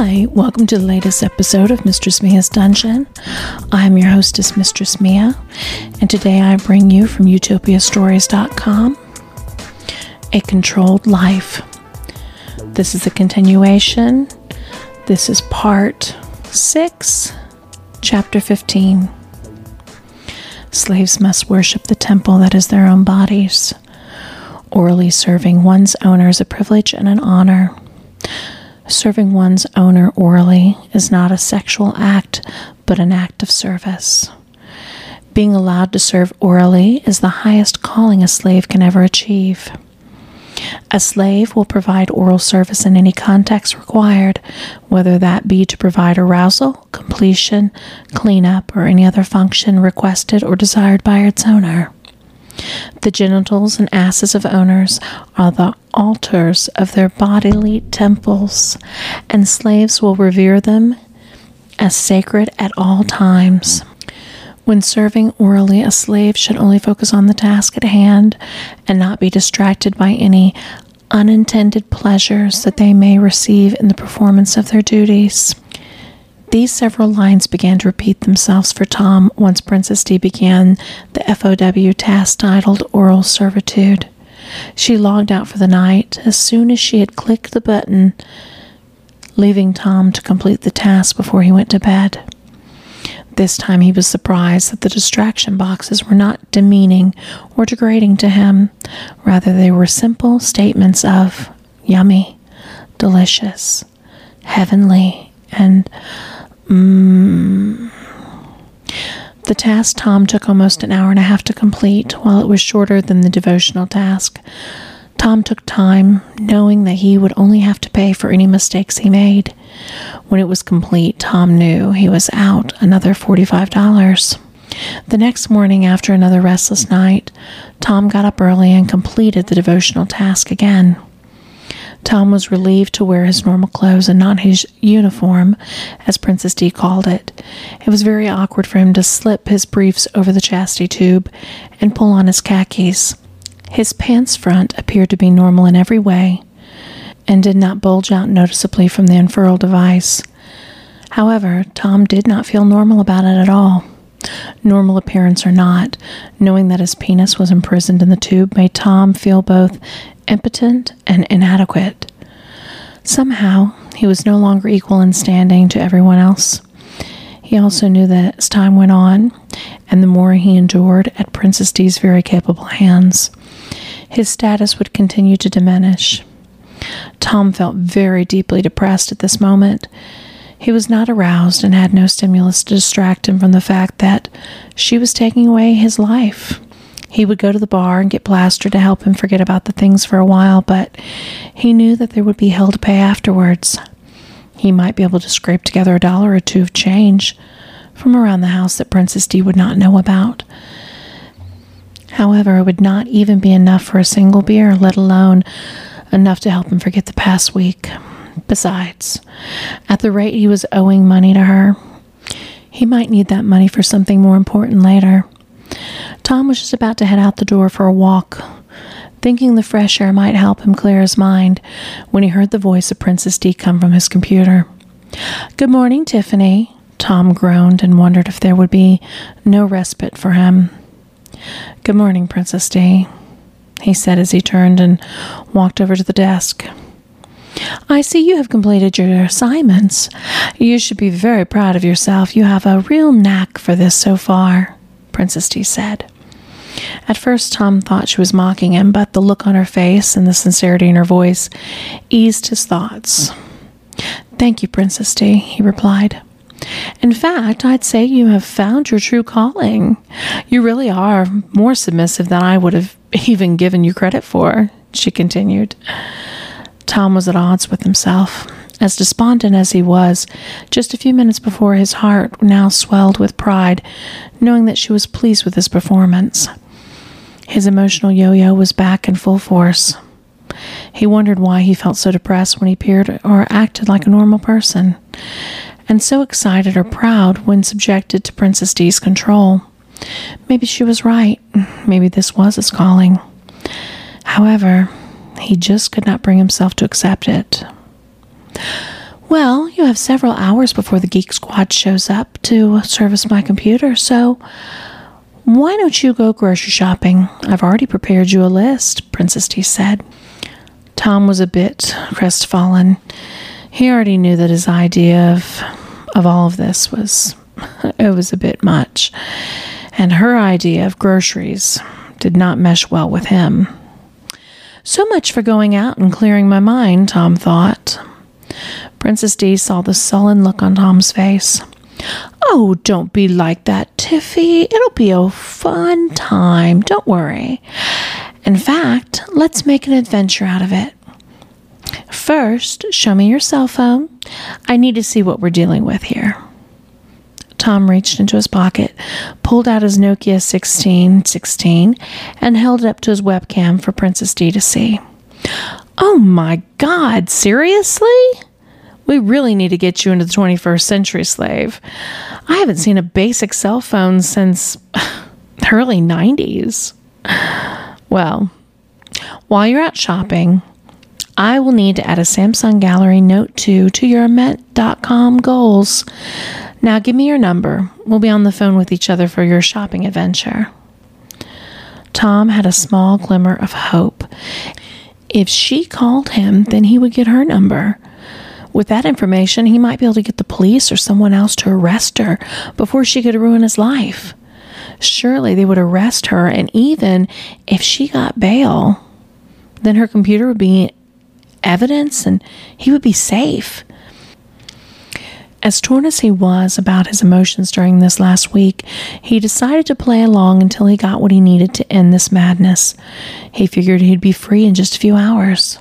Hi, welcome to the latest episode of Mistress Mia's Dungeon. I'm your hostess, Mistress Mia, and today I bring you from utopiastories.com A Controlled Life. This is a continuation. This is part 6, chapter 15. Slaves must worship the temple that is their own bodies. Orally serving one's owner is a privilege and an honor. Serving one's owner orally is not a sexual act, but an act of service. Being allowed to serve orally is the highest calling a slave can ever achieve. A slave will provide oral service in any context required, whether that be to provide arousal, completion, cleanup, or any other function requested or desired by its owner. The genitals and asses of owners are the altars of their bodily temples, and slaves will revere them as sacred at all times. When serving orally, a slave should only focus on the task at hand and not be distracted by any unintended pleasures that they may receive in the performance of their duties. These several lines began to repeat themselves for Tom once Princess D began the FOW task titled Oral Servitude. She logged out for the night as soon as she had clicked the button, leaving Tom to complete the task before he went to bed. This time he was surprised that the distraction boxes were not demeaning or degrading to him. Rather, they were simple statements of yummy, delicious, heavenly, and Mm. The task Tom took almost an hour and a half to complete, while it was shorter than the devotional task. Tom took time, knowing that he would only have to pay for any mistakes he made. When it was complete, Tom knew he was out another $45. The next morning, after another restless night, Tom got up early and completed the devotional task again. Tom was relieved to wear his normal clothes and not his uniform, as Princess D called it. It was very awkward for him to slip his briefs over the chastity tube and pull on his khakis. His pants front appeared to be normal in every way and did not bulge out noticeably from the unfurl device. However, Tom did not feel normal about it at all. Normal appearance or not, knowing that his penis was imprisoned in the tube made Tom feel both impotent and inadequate. Somehow, he was no longer equal in standing to everyone else. He also knew that as time went on, and the more he endured at Princess D's very capable hands, his status would continue to diminish. Tom felt very deeply depressed at this moment. He was not aroused and had no stimulus to distract him from the fact that she was taking away his life. He would go to the bar and get plaster to help him forget about the things for a while, but he knew that there would be hell to pay afterwards. He might be able to scrape together a dollar or two of change from around the house that Princess D would not know about. However, it would not even be enough for a single beer, let alone enough to help him forget the past week. Besides, at the rate he was owing money to her, he might need that money for something more important later. Tom was just about to head out the door for a walk, thinking the fresh air might help him clear his mind, when he heard the voice of Princess D come from his computer. Good morning, Tiffany. Tom groaned and wondered if there would be no respite for him. Good morning, Princess D, he said as he turned and walked over to the desk. I see you have completed your assignments. You should be very proud of yourself. You have a real knack for this so far. Princess D said. At first, Tom thought she was mocking him, but the look on her face and the sincerity in her voice eased his thoughts. Thank you, Princess D, he replied. In fact, I'd say you have found your true calling. You really are more submissive than I would have even given you credit for, she continued. Tom was at odds with himself. As despondent as he was, just a few minutes before his heart now swelled with pride, knowing that she was pleased with his performance. His emotional yo yo was back in full force. He wondered why he felt so depressed when he appeared or acted like a normal person, and so excited or proud when subjected to Princess D's control. Maybe she was right. Maybe this was his calling. However, he just could not bring himself to accept it. Well, you have several hours before the Geek Squad shows up to service my computer, so why don't you go grocery shopping? I've already prepared you a list, Princess D said. Tom was a bit crestfallen. He already knew that his idea of of all of this was it was a bit much. And her idea of groceries did not mesh well with him. So much for going out and clearing my mind, Tom thought. Princess D saw the sullen look on Tom's face. Oh, don't be like that, Tiffy. It'll be a fun time. Don't worry. In fact, let's make an adventure out of it. First, show me your cell phone. I need to see what we're dealing with here. Tom reached into his pocket, pulled out his Nokia 1616, and held it up to his webcam for Princess D to see. Oh my God, seriously? We really need to get you into the 21st century, slave. I haven't seen a basic cell phone since the early 90s. Well, while you're out shopping, I will need to add a Samsung Galaxy Note 2 to your Met.com goals. Now give me your number. We'll be on the phone with each other for your shopping adventure. Tom had a small glimmer of hope. If she called him, then he would get her number. With that information, he might be able to get the police or someone else to arrest her before she could ruin his life. Surely they would arrest her, and even if she got bail, then her computer would be evidence and he would be safe. As torn as he was about his emotions during this last week, he decided to play along until he got what he needed to end this madness. He figured he'd be free in just a few hours.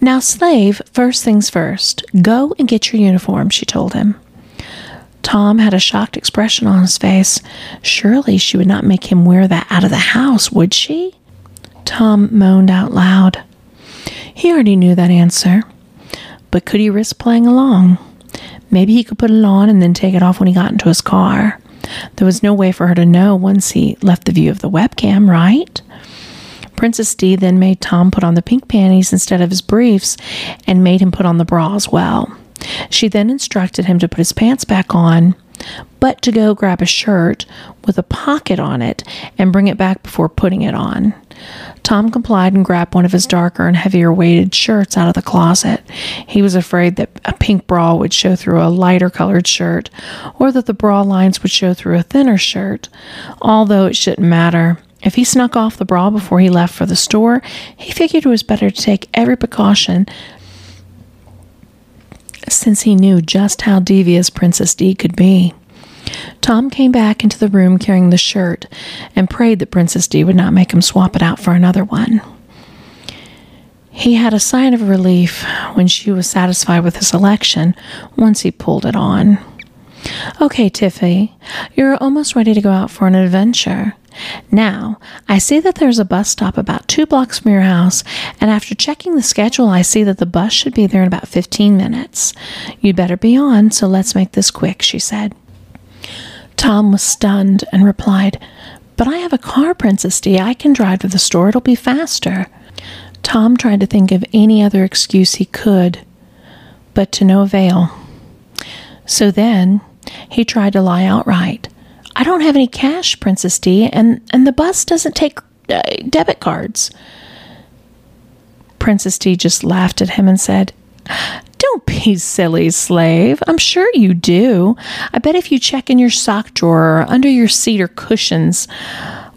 Now, slave, first things first, go and get your uniform, she told him. Tom had a shocked expression on his face. Surely she would not make him wear that out of the house, would she? Tom moaned out loud. He already knew that answer. But could he risk playing along? Maybe he could put it on and then take it off when he got into his car. There was no way for her to know once he left the view of the webcam, right? Princess D then made Tom put on the pink panties instead of his briefs and made him put on the bra as well. She then instructed him to put his pants back on, but to go grab a shirt with a pocket on it and bring it back before putting it on. Tom complied and grabbed one of his darker and heavier weighted shirts out of the closet. He was afraid that a pink bra would show through a lighter colored shirt, or that the bra lines would show through a thinner shirt, although it shouldn't matter. If he snuck off the bra before he left for the store, he figured it was better to take every precaution since he knew just how devious Princess D could be. Tom came back into the room carrying the shirt and prayed that Princess D would not make him swap it out for another one. He had a sign of relief when she was satisfied with his selection once he pulled it on. Okay, Tiffy, you're almost ready to go out for an adventure. Now, I see that there's a bus stop about two blocks from your house, and after checking the schedule, I see that the bus should be there in about 15 minutes. You'd better be on, so let's make this quick, she said. Tom was stunned and replied, But I have a car, Princess D. I can drive to the store. It'll be faster. Tom tried to think of any other excuse he could, but to no avail. So then he tried to lie outright. I don't have any cash, Princess D, and, and the bus doesn't take uh, debit cards. Princess D just laughed at him and said, Don't be silly, slave. I'm sure you do. I bet if you check in your sock drawer or under your seat or cushions,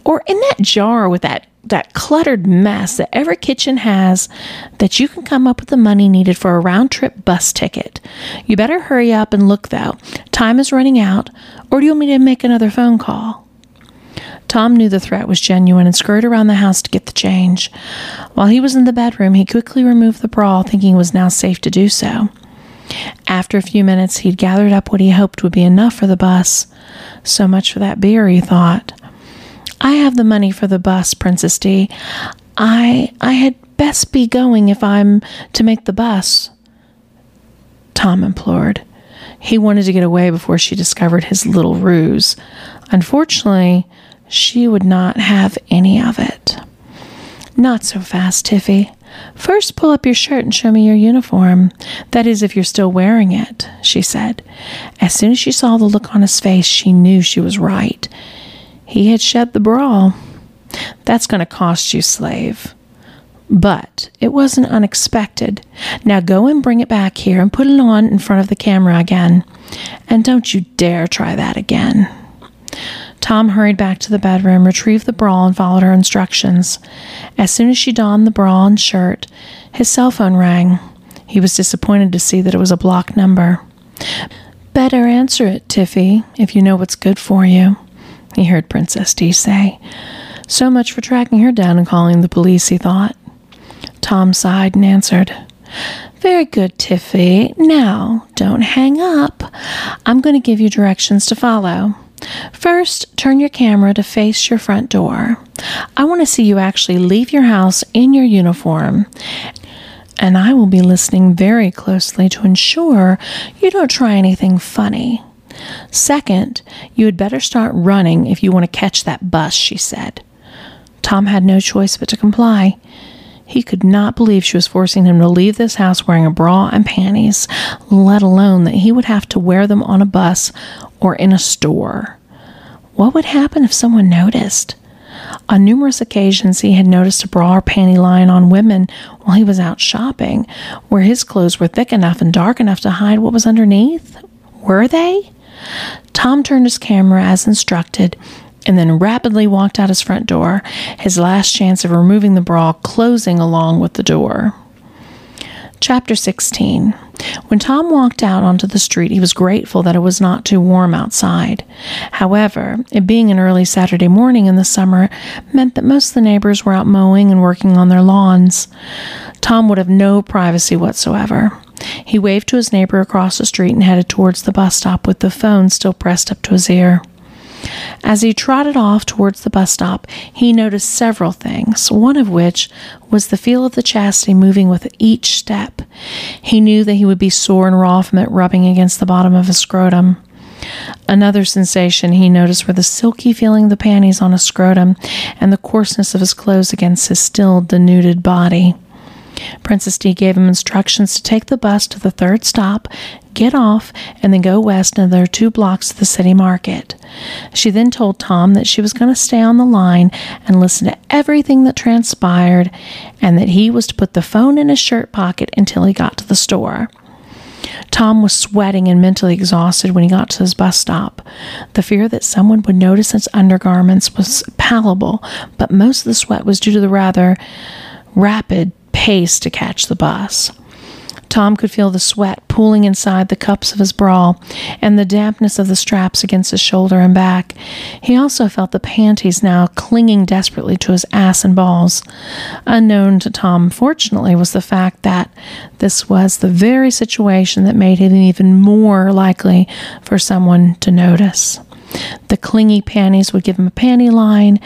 or in that jar with that that cluttered mess that every kitchen has that you can come up with the money needed for a round trip bus ticket. You better hurry up and look though. Time is running out, or do you want me to make another phone call? Tom knew the threat was genuine and scurried around the house to get the change. While he was in the bedroom, he quickly removed the bra, thinking it was now safe to do so. After a few minutes, he'd gathered up what he hoped would be enough for the bus. So much for that beer, he thought. I have the money for the bus, Princess D. I I had best be going if I'm to make the bus. Tom implored. He wanted to get away before she discovered his little ruse. Unfortunately, she would not have any of it. Not so fast, Tiffy. First, pull up your shirt and show me your uniform. That is, if you're still wearing it, she said. As soon as she saw the look on his face, she knew she was right. He had shed the bra. That's going to cost you, slave. But it wasn't unexpected. Now go and bring it back here and put it on in front of the camera again. And don't you dare try that again. Tom hurried back to the bedroom, retrieved the bra, and followed her instructions. As soon as she donned the bra and shirt, his cell phone rang. He was disappointed to see that it was a blocked number. Better answer it, Tiffy, if you know what's good for you, he heard Princess D say. So much for tracking her down and calling the police, he thought. Tom sighed and answered, Very good, Tiffy. Now, don't hang up. I'm going to give you directions to follow. First, turn your camera to face your front door. I want to see you actually leave your house in your uniform. And I will be listening very closely to ensure you don't try anything funny. Second, you had better start running if you want to catch that bus, she said. Tom had no choice but to comply. He could not believe she was forcing him to leave this house wearing a bra and panties, let alone that he would have to wear them on a bus or in a store. What would happen if someone noticed? On numerous occasions, he had noticed a bra or panty line on women while he was out shopping, where his clothes were thick enough and dark enough to hide what was underneath. Were they? Tom turned his camera as instructed and then rapidly walked out his front door, his last chance of removing the bra closing along with the door. Chapter 16 When Tom walked out onto the street, he was grateful that it was not too warm outside. However, it being an early Saturday morning in the summer meant that most of the neighbors were out mowing and working on their lawns. Tom would have no privacy whatsoever. He waved to his neighbor across the street and headed towards the bus stop with the phone still pressed up to his ear. As he trotted off towards the bus stop, he noticed several things, one of which was the feel of the chastity moving with each step. He knew that he would be sore and raw from it rubbing against the bottom of his scrotum. Another sensation he noticed were the silky feeling of the panties on his scrotum and the coarseness of his clothes against his still denuded body. Princess D gave him instructions to take the bus to the third stop, get off, and then go west another two blocks to the city market. She then told Tom that she was going to stay on the line and listen to everything that transpired, and that he was to put the phone in his shirt pocket until he got to the store. Tom was sweating and mentally exhausted when he got to his bus stop. The fear that someone would notice his undergarments was palpable, but most of the sweat was due to the rather rapid pace to catch the bus. Tom could feel the sweat pooling inside the cups of his bra and the dampness of the straps against his shoulder and back. He also felt the panties now clinging desperately to his ass and balls. Unknown to Tom, fortunately, was the fact that this was the very situation that made him even more likely for someone to notice. The clingy panties would give him a panty line,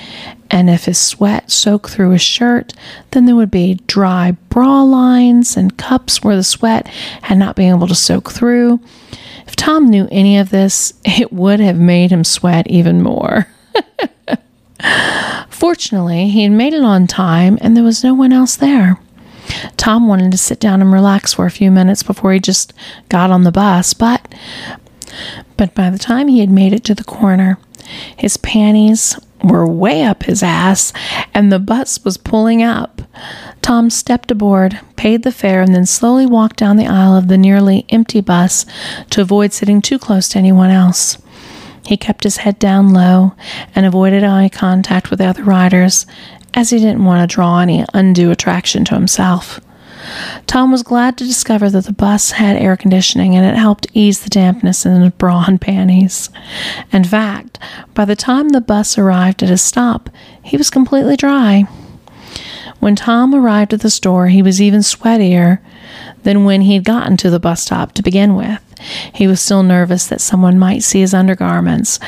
and if his sweat soaked through his shirt, then there would be dry bra lines and cups where the sweat had not been able to soak through. If Tom knew any of this, it would have made him sweat even more. Fortunately, he had made it on time and there was no one else there. Tom wanted to sit down and relax for a few minutes before he just got on the bus, but but by the time he had made it to the corner, his panties were way up his ass and the bus was pulling up. Tom stepped aboard, paid the fare, and then slowly walked down the aisle of the nearly empty bus to avoid sitting too close to anyone else. He kept his head down low and avoided eye contact with the other riders, as he didn't want to draw any undue attraction to himself. Tom was glad to discover that the bus had air conditioning and it helped ease the dampness in his bra and panties. In fact, by the time the bus arrived at a stop, he was completely dry. When Tom arrived at the store, he was even sweatier than when he'd gotten to the bus stop to begin with. He was still nervous that someone might see his undergarments,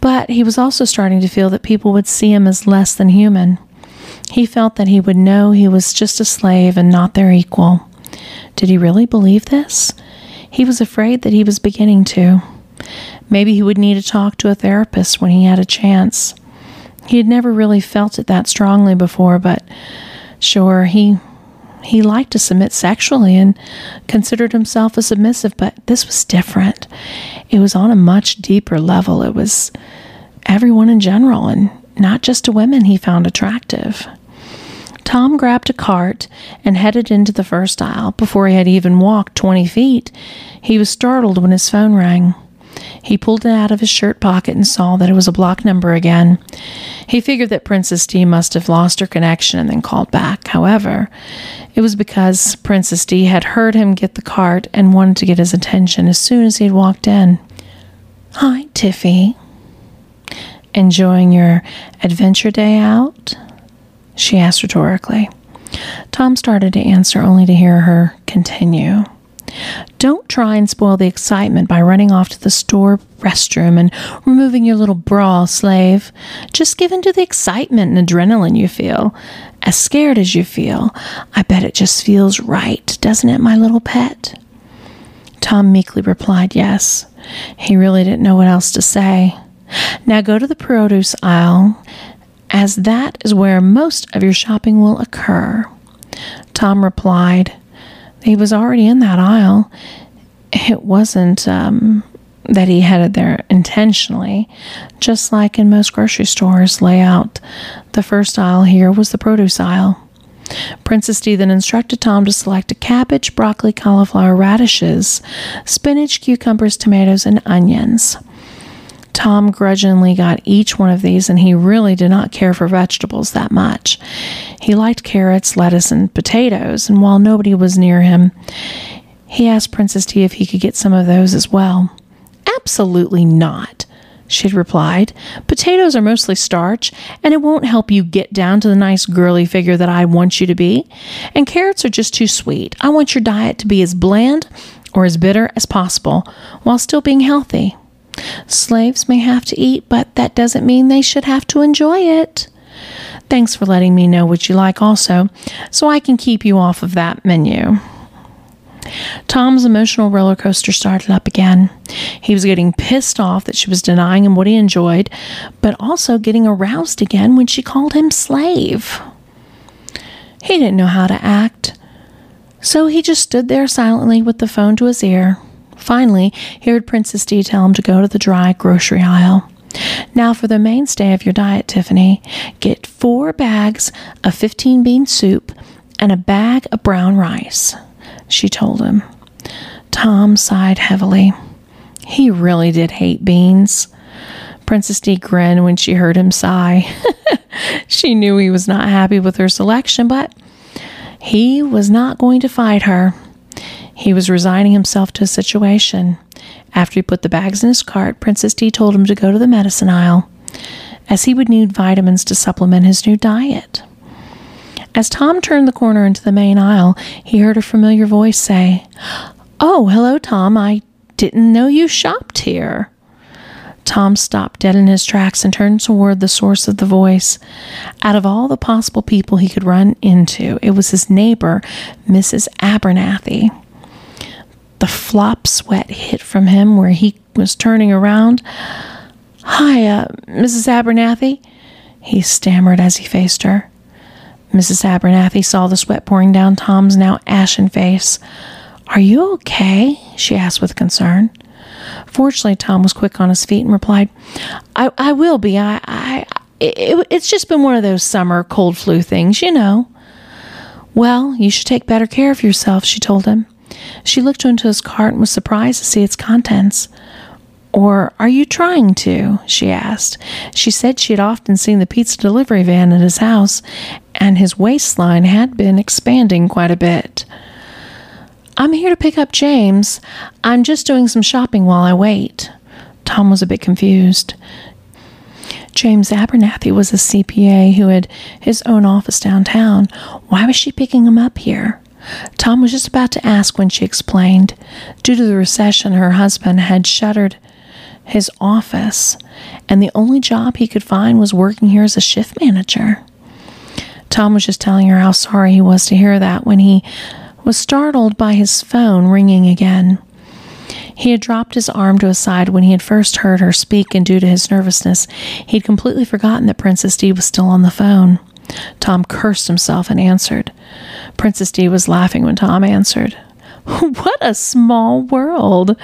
but he was also starting to feel that people would see him as less than human. He felt that he would know he was just a slave and not their equal. Did he really believe this? He was afraid that he was beginning to. Maybe he would need to talk to a therapist when he had a chance. He had never really felt it that strongly before, but sure, he he liked to submit sexually and considered himself a submissive, but this was different. It was on a much deeper level. It was everyone in general and not just to women he found attractive. Tom grabbed a cart and headed into the first aisle. Before he had even walked 20 feet, he was startled when his phone rang. He pulled it out of his shirt pocket and saw that it was a block number again. He figured that Princess D must have lost her connection and then called back. However, it was because Princess D had heard him get the cart and wanted to get his attention as soon as he had walked in. Hi, Tiffy. Enjoying your adventure day out? She asked rhetorically. Tom started to answer only to hear her continue. Don't try and spoil the excitement by running off to the store restroom and removing your little bra, slave. Just give in to the excitement and adrenaline you feel. As scared as you feel, I bet it just feels right, doesn't it, my little pet? Tom meekly replied yes. He really didn't know what else to say. Now go to the produce aisle, as that is where most of your shopping will occur. Tom replied, he was already in that aisle. It wasn't um, that he headed there intentionally. Just like in most grocery stores layout, the first aisle here was the produce aisle. Princess D then instructed Tom to select a cabbage, broccoli, cauliflower, radishes, spinach, cucumbers, tomatoes, and onions. Tom grudgingly got each one of these, and he really did not care for vegetables that much. He liked carrots, lettuce, and potatoes, and while nobody was near him, he asked Princess D if he could get some of those as well. Absolutely not, she'd replied. Potatoes are mostly starch, and it won't help you get down to the nice girly figure that I want you to be. And carrots are just too sweet. I want your diet to be as bland or as bitter as possible while still being healthy. Slaves may have to eat, but that doesn't mean they should have to enjoy it. Thanks for letting me know what you like, also, so I can keep you off of that menu. Tom's emotional roller coaster started up again. He was getting pissed off that she was denying him what he enjoyed, but also getting aroused again when she called him slave. He didn't know how to act, so he just stood there silently with the phone to his ear. Finally, he heard Princess D tell him to go to the dry grocery aisle. Now, for the mainstay of your diet, Tiffany, get four bags of 15 bean soup and a bag of brown rice, she told him. Tom sighed heavily. He really did hate beans. Princess D grinned when she heard him sigh. she knew he was not happy with her selection, but he was not going to fight her. He was resigning himself to a situation. After he put the bags in his cart, Princess D told him to go to the medicine aisle, as he would need vitamins to supplement his new diet. As Tom turned the corner into the main aisle, he heard a familiar voice say, Oh, hello, Tom. I didn't know you shopped here. Tom stopped dead in his tracks and turned toward the source of the voice. Out of all the possible people he could run into, it was his neighbor, Mrs. Abernathy. The flop sweat hit from him where he was turning around. Hi, uh, Mrs. Abernathy, he stammered as he faced her. Mrs. Abernathy saw the sweat pouring down Tom's now ashen face. Are you okay? she asked with concern. Fortunately, Tom was quick on his feet and replied, I, I will be. I, I, it, it's just been one of those summer cold flu things, you know. Well, you should take better care of yourself, she told him. She looked into his cart and was surprised to see its contents. Or are you trying to? she asked. She said she had often seen the pizza delivery van at his house, and his waistline had been expanding quite a bit. I'm here to pick up James. I'm just doing some shopping while I wait. Tom was a bit confused. James Abernathy was a CPA who had his own office downtown. Why was she picking him up here? Tom was just about to ask when she explained. Due to the recession, her husband had shuttered his office, and the only job he could find was working here as a shift manager. Tom was just telling her how sorry he was to hear that when he was startled by his phone ringing again. He had dropped his arm to his side when he had first heard her speak, and due to his nervousness, he had completely forgotten that Princess D was still on the phone. Tom cursed himself and answered. Princess D was laughing when Tom answered. What a small world.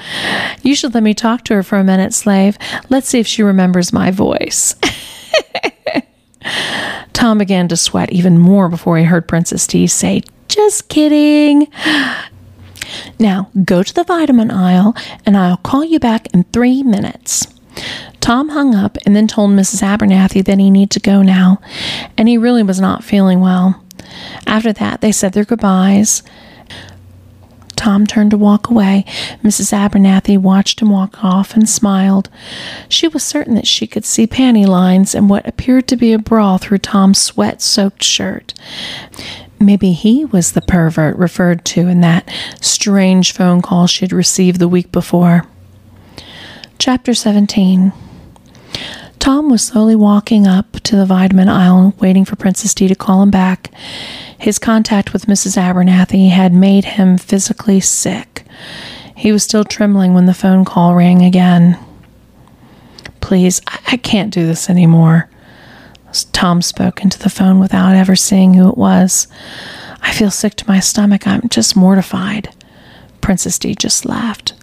You should let me talk to her for a minute, slave. Let's see if she remembers my voice. Tom began to sweat even more before he heard Princess D say, Just kidding. Now go to the vitamin aisle and I'll call you back in three minutes. Tom hung up and then told Mrs. Abernathy that he needed to go now, and he really was not feeling well. After that, they said their goodbyes. Tom turned to walk away. Mrs. Abernathy watched him walk off and smiled. She was certain that she could see panty lines and what appeared to be a bra through Tom's sweat soaked shirt. Maybe he was the pervert referred to in that strange phone call she'd received the week before. Chapter 17 Tom was slowly walking up to the vitamin aisle, waiting for Princess D to call him back. His contact with Mrs. Abernathy had made him physically sick. He was still trembling when the phone call rang again. Please, I can't do this anymore. Tom spoke into the phone without ever seeing who it was. I feel sick to my stomach. I'm just mortified. Princess D just laughed.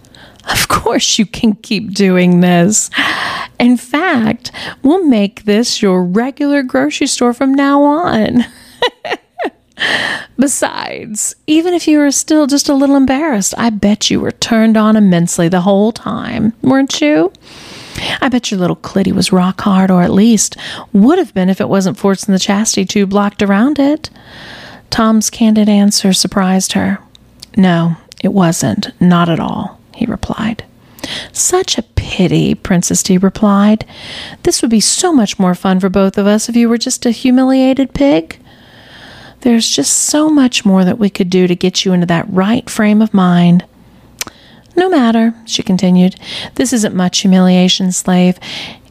Of course, you can keep doing this. In fact, we'll make this your regular grocery store from now on. Besides, even if you were still just a little embarrassed, I bet you were turned on immensely the whole time, weren't you? I bet your little clitty was rock hard, or at least would have been if it wasn't forcing the chastity tube locked around it. Tom's candid answer surprised her. No, it wasn't. Not at all, he replied. Such a pity, Princess D replied. This would be so much more fun for both of us if you were just a humiliated pig. There's just so much more that we could do to get you into that right frame of mind. No matter, she continued, this isn't much humiliation, slave.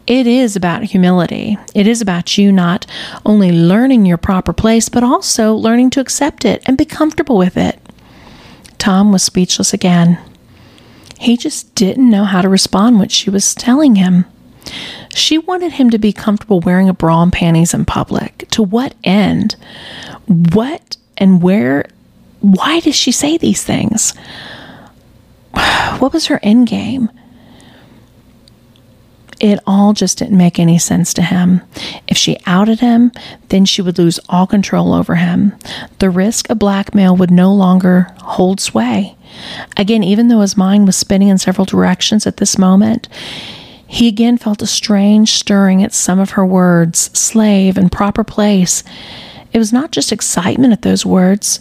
It is about humility. It is about you not only learning your proper place, but also learning to accept it and be comfortable with it. Tom was speechless again. He just didn't know how to respond when she was telling him. She wanted him to be comfortable wearing a bra and panties in public. To what end? What and where? Why does she say these things? What was her end game? It all just didn't make any sense to him. If she outed him, then she would lose all control over him. The risk of blackmail would no longer hold sway. Again, even though his mind was spinning in several directions at this moment, he again felt a strange stirring at some of her words slave and proper place. It was not just excitement at those words,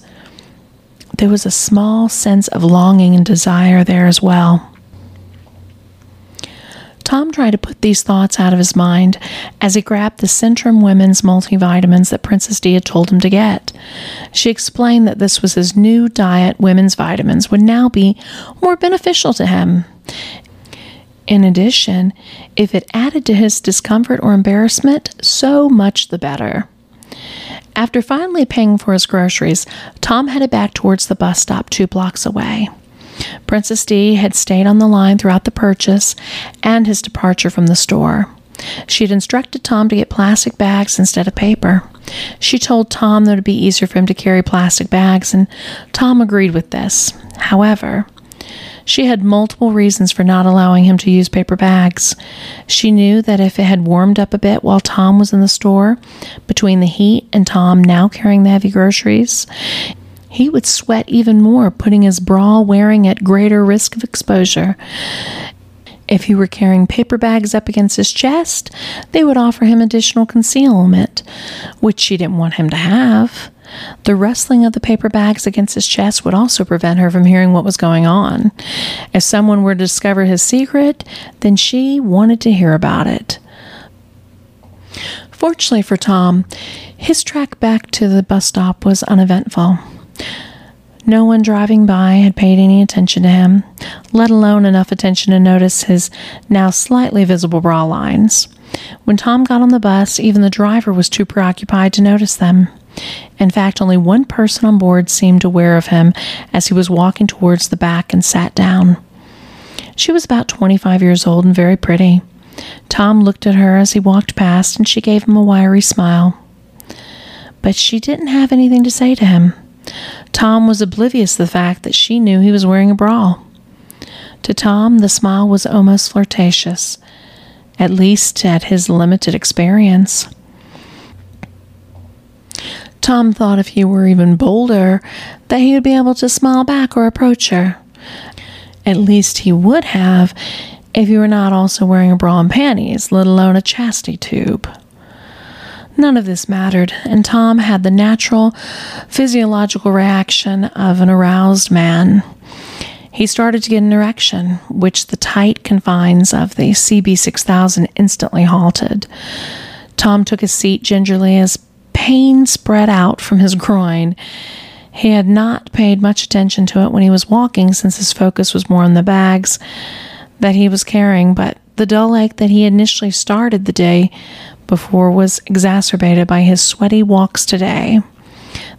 there was a small sense of longing and desire there as well. Tom tried to put these thoughts out of his mind as he grabbed the Centrum Women's multivitamins that Princess D had told him to get. She explained that this was his new diet, women's vitamins would now be more beneficial to him. In addition, if it added to his discomfort or embarrassment, so much the better. After finally paying for his groceries, Tom headed back towards the bus stop two blocks away. Princess D had stayed on the line throughout the purchase and his departure from the store. She had instructed Tom to get plastic bags instead of paper. She told Tom that it would be easier for him to carry plastic bags, and Tom agreed with this. However, she had multiple reasons for not allowing him to use paper bags. She knew that if it had warmed up a bit while Tom was in the store, between the heat and Tom now carrying the heavy groceries, he would sweat even more, putting his bra wearing at greater risk of exposure. If he were carrying paper bags up against his chest, they would offer him additional concealment, which she didn't want him to have. The rustling of the paper bags against his chest would also prevent her from hearing what was going on. If someone were to discover his secret, then she wanted to hear about it. Fortunately for Tom, his track back to the bus stop was uneventful. No one driving by had paid any attention to him, let alone enough attention to notice his now slightly visible bra lines. When Tom got on the bus, even the driver was too preoccupied to notice them. In fact, only one person on board seemed aware of him as he was walking towards the back and sat down. She was about 25 years old and very pretty. Tom looked at her as he walked past and she gave him a wiry smile. But she didn't have anything to say to him. Tom was oblivious to the fact that she knew he was wearing a bra. To Tom, the smile was almost flirtatious, at least at his limited experience. Tom thought if he were even bolder, that he would be able to smile back or approach her. At least he would have if he were not also wearing a bra and panties, let alone a chastity tube. None of this mattered, and Tom had the natural physiological reaction of an aroused man. He started to get an erection, which the tight confines of the CB 6000 instantly halted. Tom took his seat gingerly as pain spread out from his groin. He had not paid much attention to it when he was walking, since his focus was more on the bags that he was carrying, but the dull ache that he initially started the day before was exacerbated by his sweaty walks today.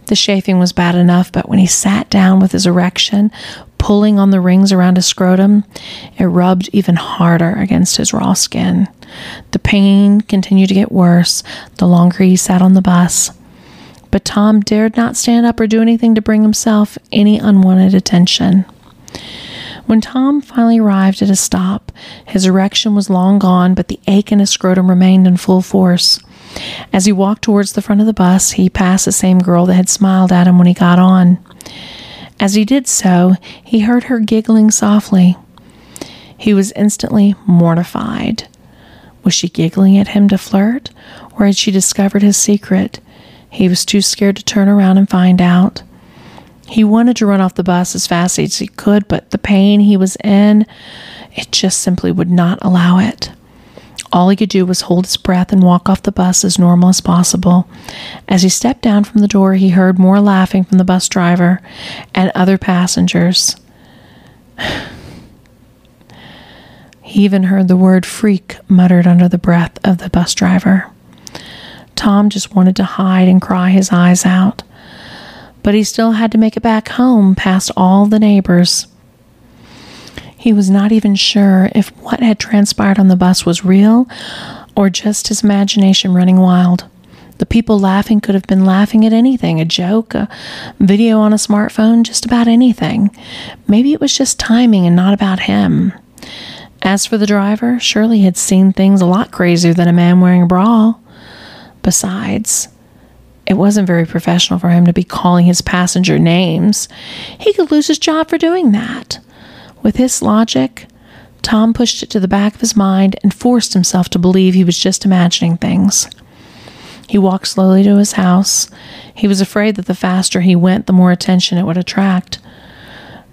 The chafing was bad enough, but when he sat down with his erection pulling on the rings around his scrotum, it rubbed even harder against his raw skin. The pain continued to get worse the longer he sat on the bus. But Tom dared not stand up or do anything to bring himself any unwanted attention. When Tom finally arrived at a stop, his erection was long gone, but the ache in his scrotum remained in full force. As he walked towards the front of the bus, he passed the same girl that had smiled at him when he got on. As he did so, he heard her giggling softly. He was instantly mortified. Was she giggling at him to flirt, or had she discovered his secret? He was too scared to turn around and find out. He wanted to run off the bus as fast as he could, but the pain he was in, it just simply would not allow it. All he could do was hold his breath and walk off the bus as normal as possible. As he stepped down from the door, he heard more laughing from the bus driver and other passengers. He even heard the word freak muttered under the breath of the bus driver. Tom just wanted to hide and cry his eyes out but he still had to make it back home past all the neighbors. He was not even sure if what had transpired on the bus was real or just his imagination running wild. The people laughing could have been laughing at anything a joke, a video on a smartphone, just about anything. Maybe it was just timing and not about him. As for the driver, he had seen things a lot crazier than a man wearing a bra. Besides, it wasn't very professional for him to be calling his passenger names. He could lose his job for doing that. With his logic, Tom pushed it to the back of his mind and forced himself to believe he was just imagining things. He walked slowly to his house. He was afraid that the faster he went, the more attention it would attract.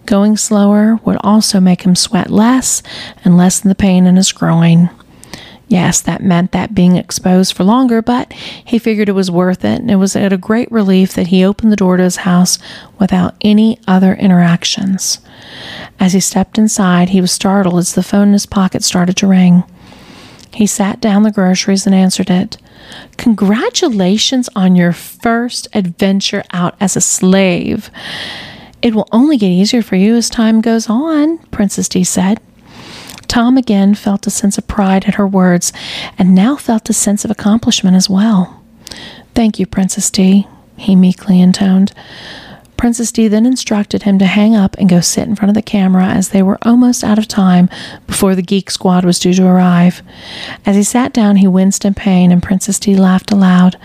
Going slower would also make him sweat less and lessen the pain in his groin. Yes, that meant that being exposed for longer, but he figured it was worth it, and it was at a great relief that he opened the door to his house without any other interactions. As he stepped inside, he was startled as the phone in his pocket started to ring. He sat down the groceries and answered it. Congratulations on your first adventure out as a slave. It will only get easier for you as time goes on, Princess D said. Tom again felt a sense of pride at her words and now felt a sense of accomplishment as well. Thank you, Princess D, he meekly intoned. Princess D then instructed him to hang up and go sit in front of the camera as they were almost out of time before the geek squad was due to arrive. As he sat down, he winced in pain, and Princess D laughed aloud.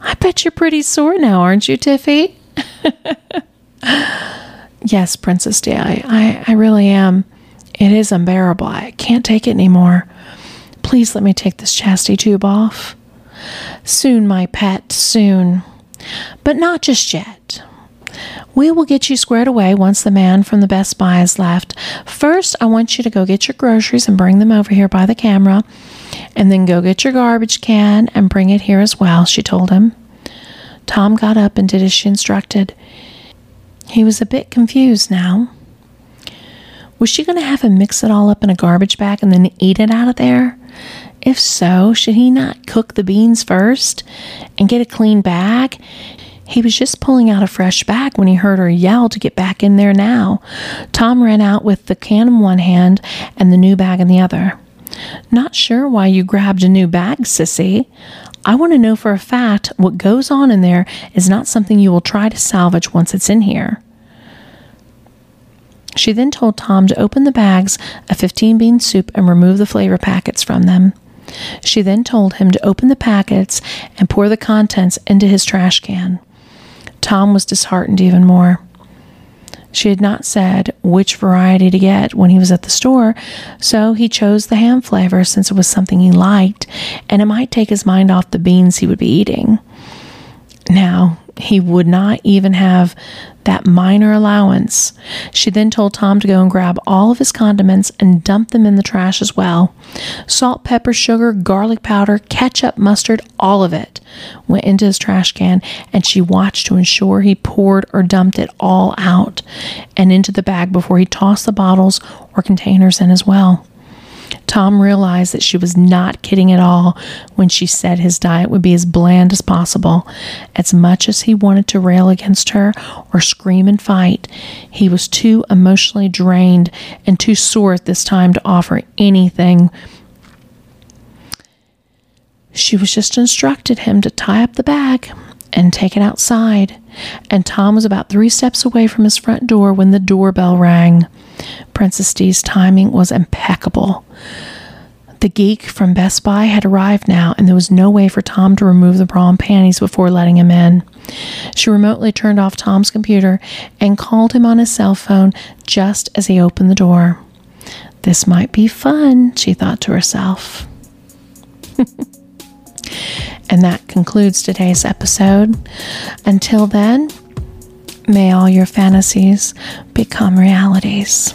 I bet you're pretty sore now, aren't you, Tiffy? yes, Princess D, I, I, I really am. It is unbearable. I can't take it anymore. Please let me take this chastity tube off. Soon, my pet, soon. But not just yet. We will get you squared away once the man from the Best Buy has left. First, I want you to go get your groceries and bring them over here by the camera, and then go get your garbage can and bring it here as well, she told him. Tom got up and did as she instructed. He was a bit confused now. Was she going to have him mix it all up in a garbage bag and then eat it out of there? If so, should he not cook the beans first and get a clean bag? He was just pulling out a fresh bag when he heard her yell to get back in there now. Tom ran out with the can in one hand and the new bag in the other. Not sure why you grabbed a new bag, sissy. I want to know for a fact what goes on in there is not something you will try to salvage once it's in here. She then told Tom to open the bags of 15 bean soup and remove the flavor packets from them. She then told him to open the packets and pour the contents into his trash can. Tom was disheartened even more. She had not said which variety to get when he was at the store, so he chose the ham flavor since it was something he liked and it might take his mind off the beans he would be eating. Now, he would not even have that minor allowance. She then told Tom to go and grab all of his condiments and dump them in the trash as well. Salt, pepper, sugar, garlic powder, ketchup, mustard, all of it went into his trash can, and she watched to ensure he poured or dumped it all out and into the bag before he tossed the bottles or containers in as well. Tom realized that she was not kidding at all when she said his diet would be as bland as possible. As much as he wanted to rail against her or scream and fight, he was too emotionally drained and too sore at this time to offer anything. She was just instructed him to tie up the bag and take it outside, and Tom was about three steps away from his front door when the doorbell rang. Princess D's timing was impeccable. The geek from Best Buy had arrived now, and there was no way for Tom to remove the bra and panties before letting him in. She remotely turned off Tom's computer and called him on his cell phone just as he opened the door. This might be fun, she thought to herself. and that concludes today's episode. Until then, may all your fantasies become realities.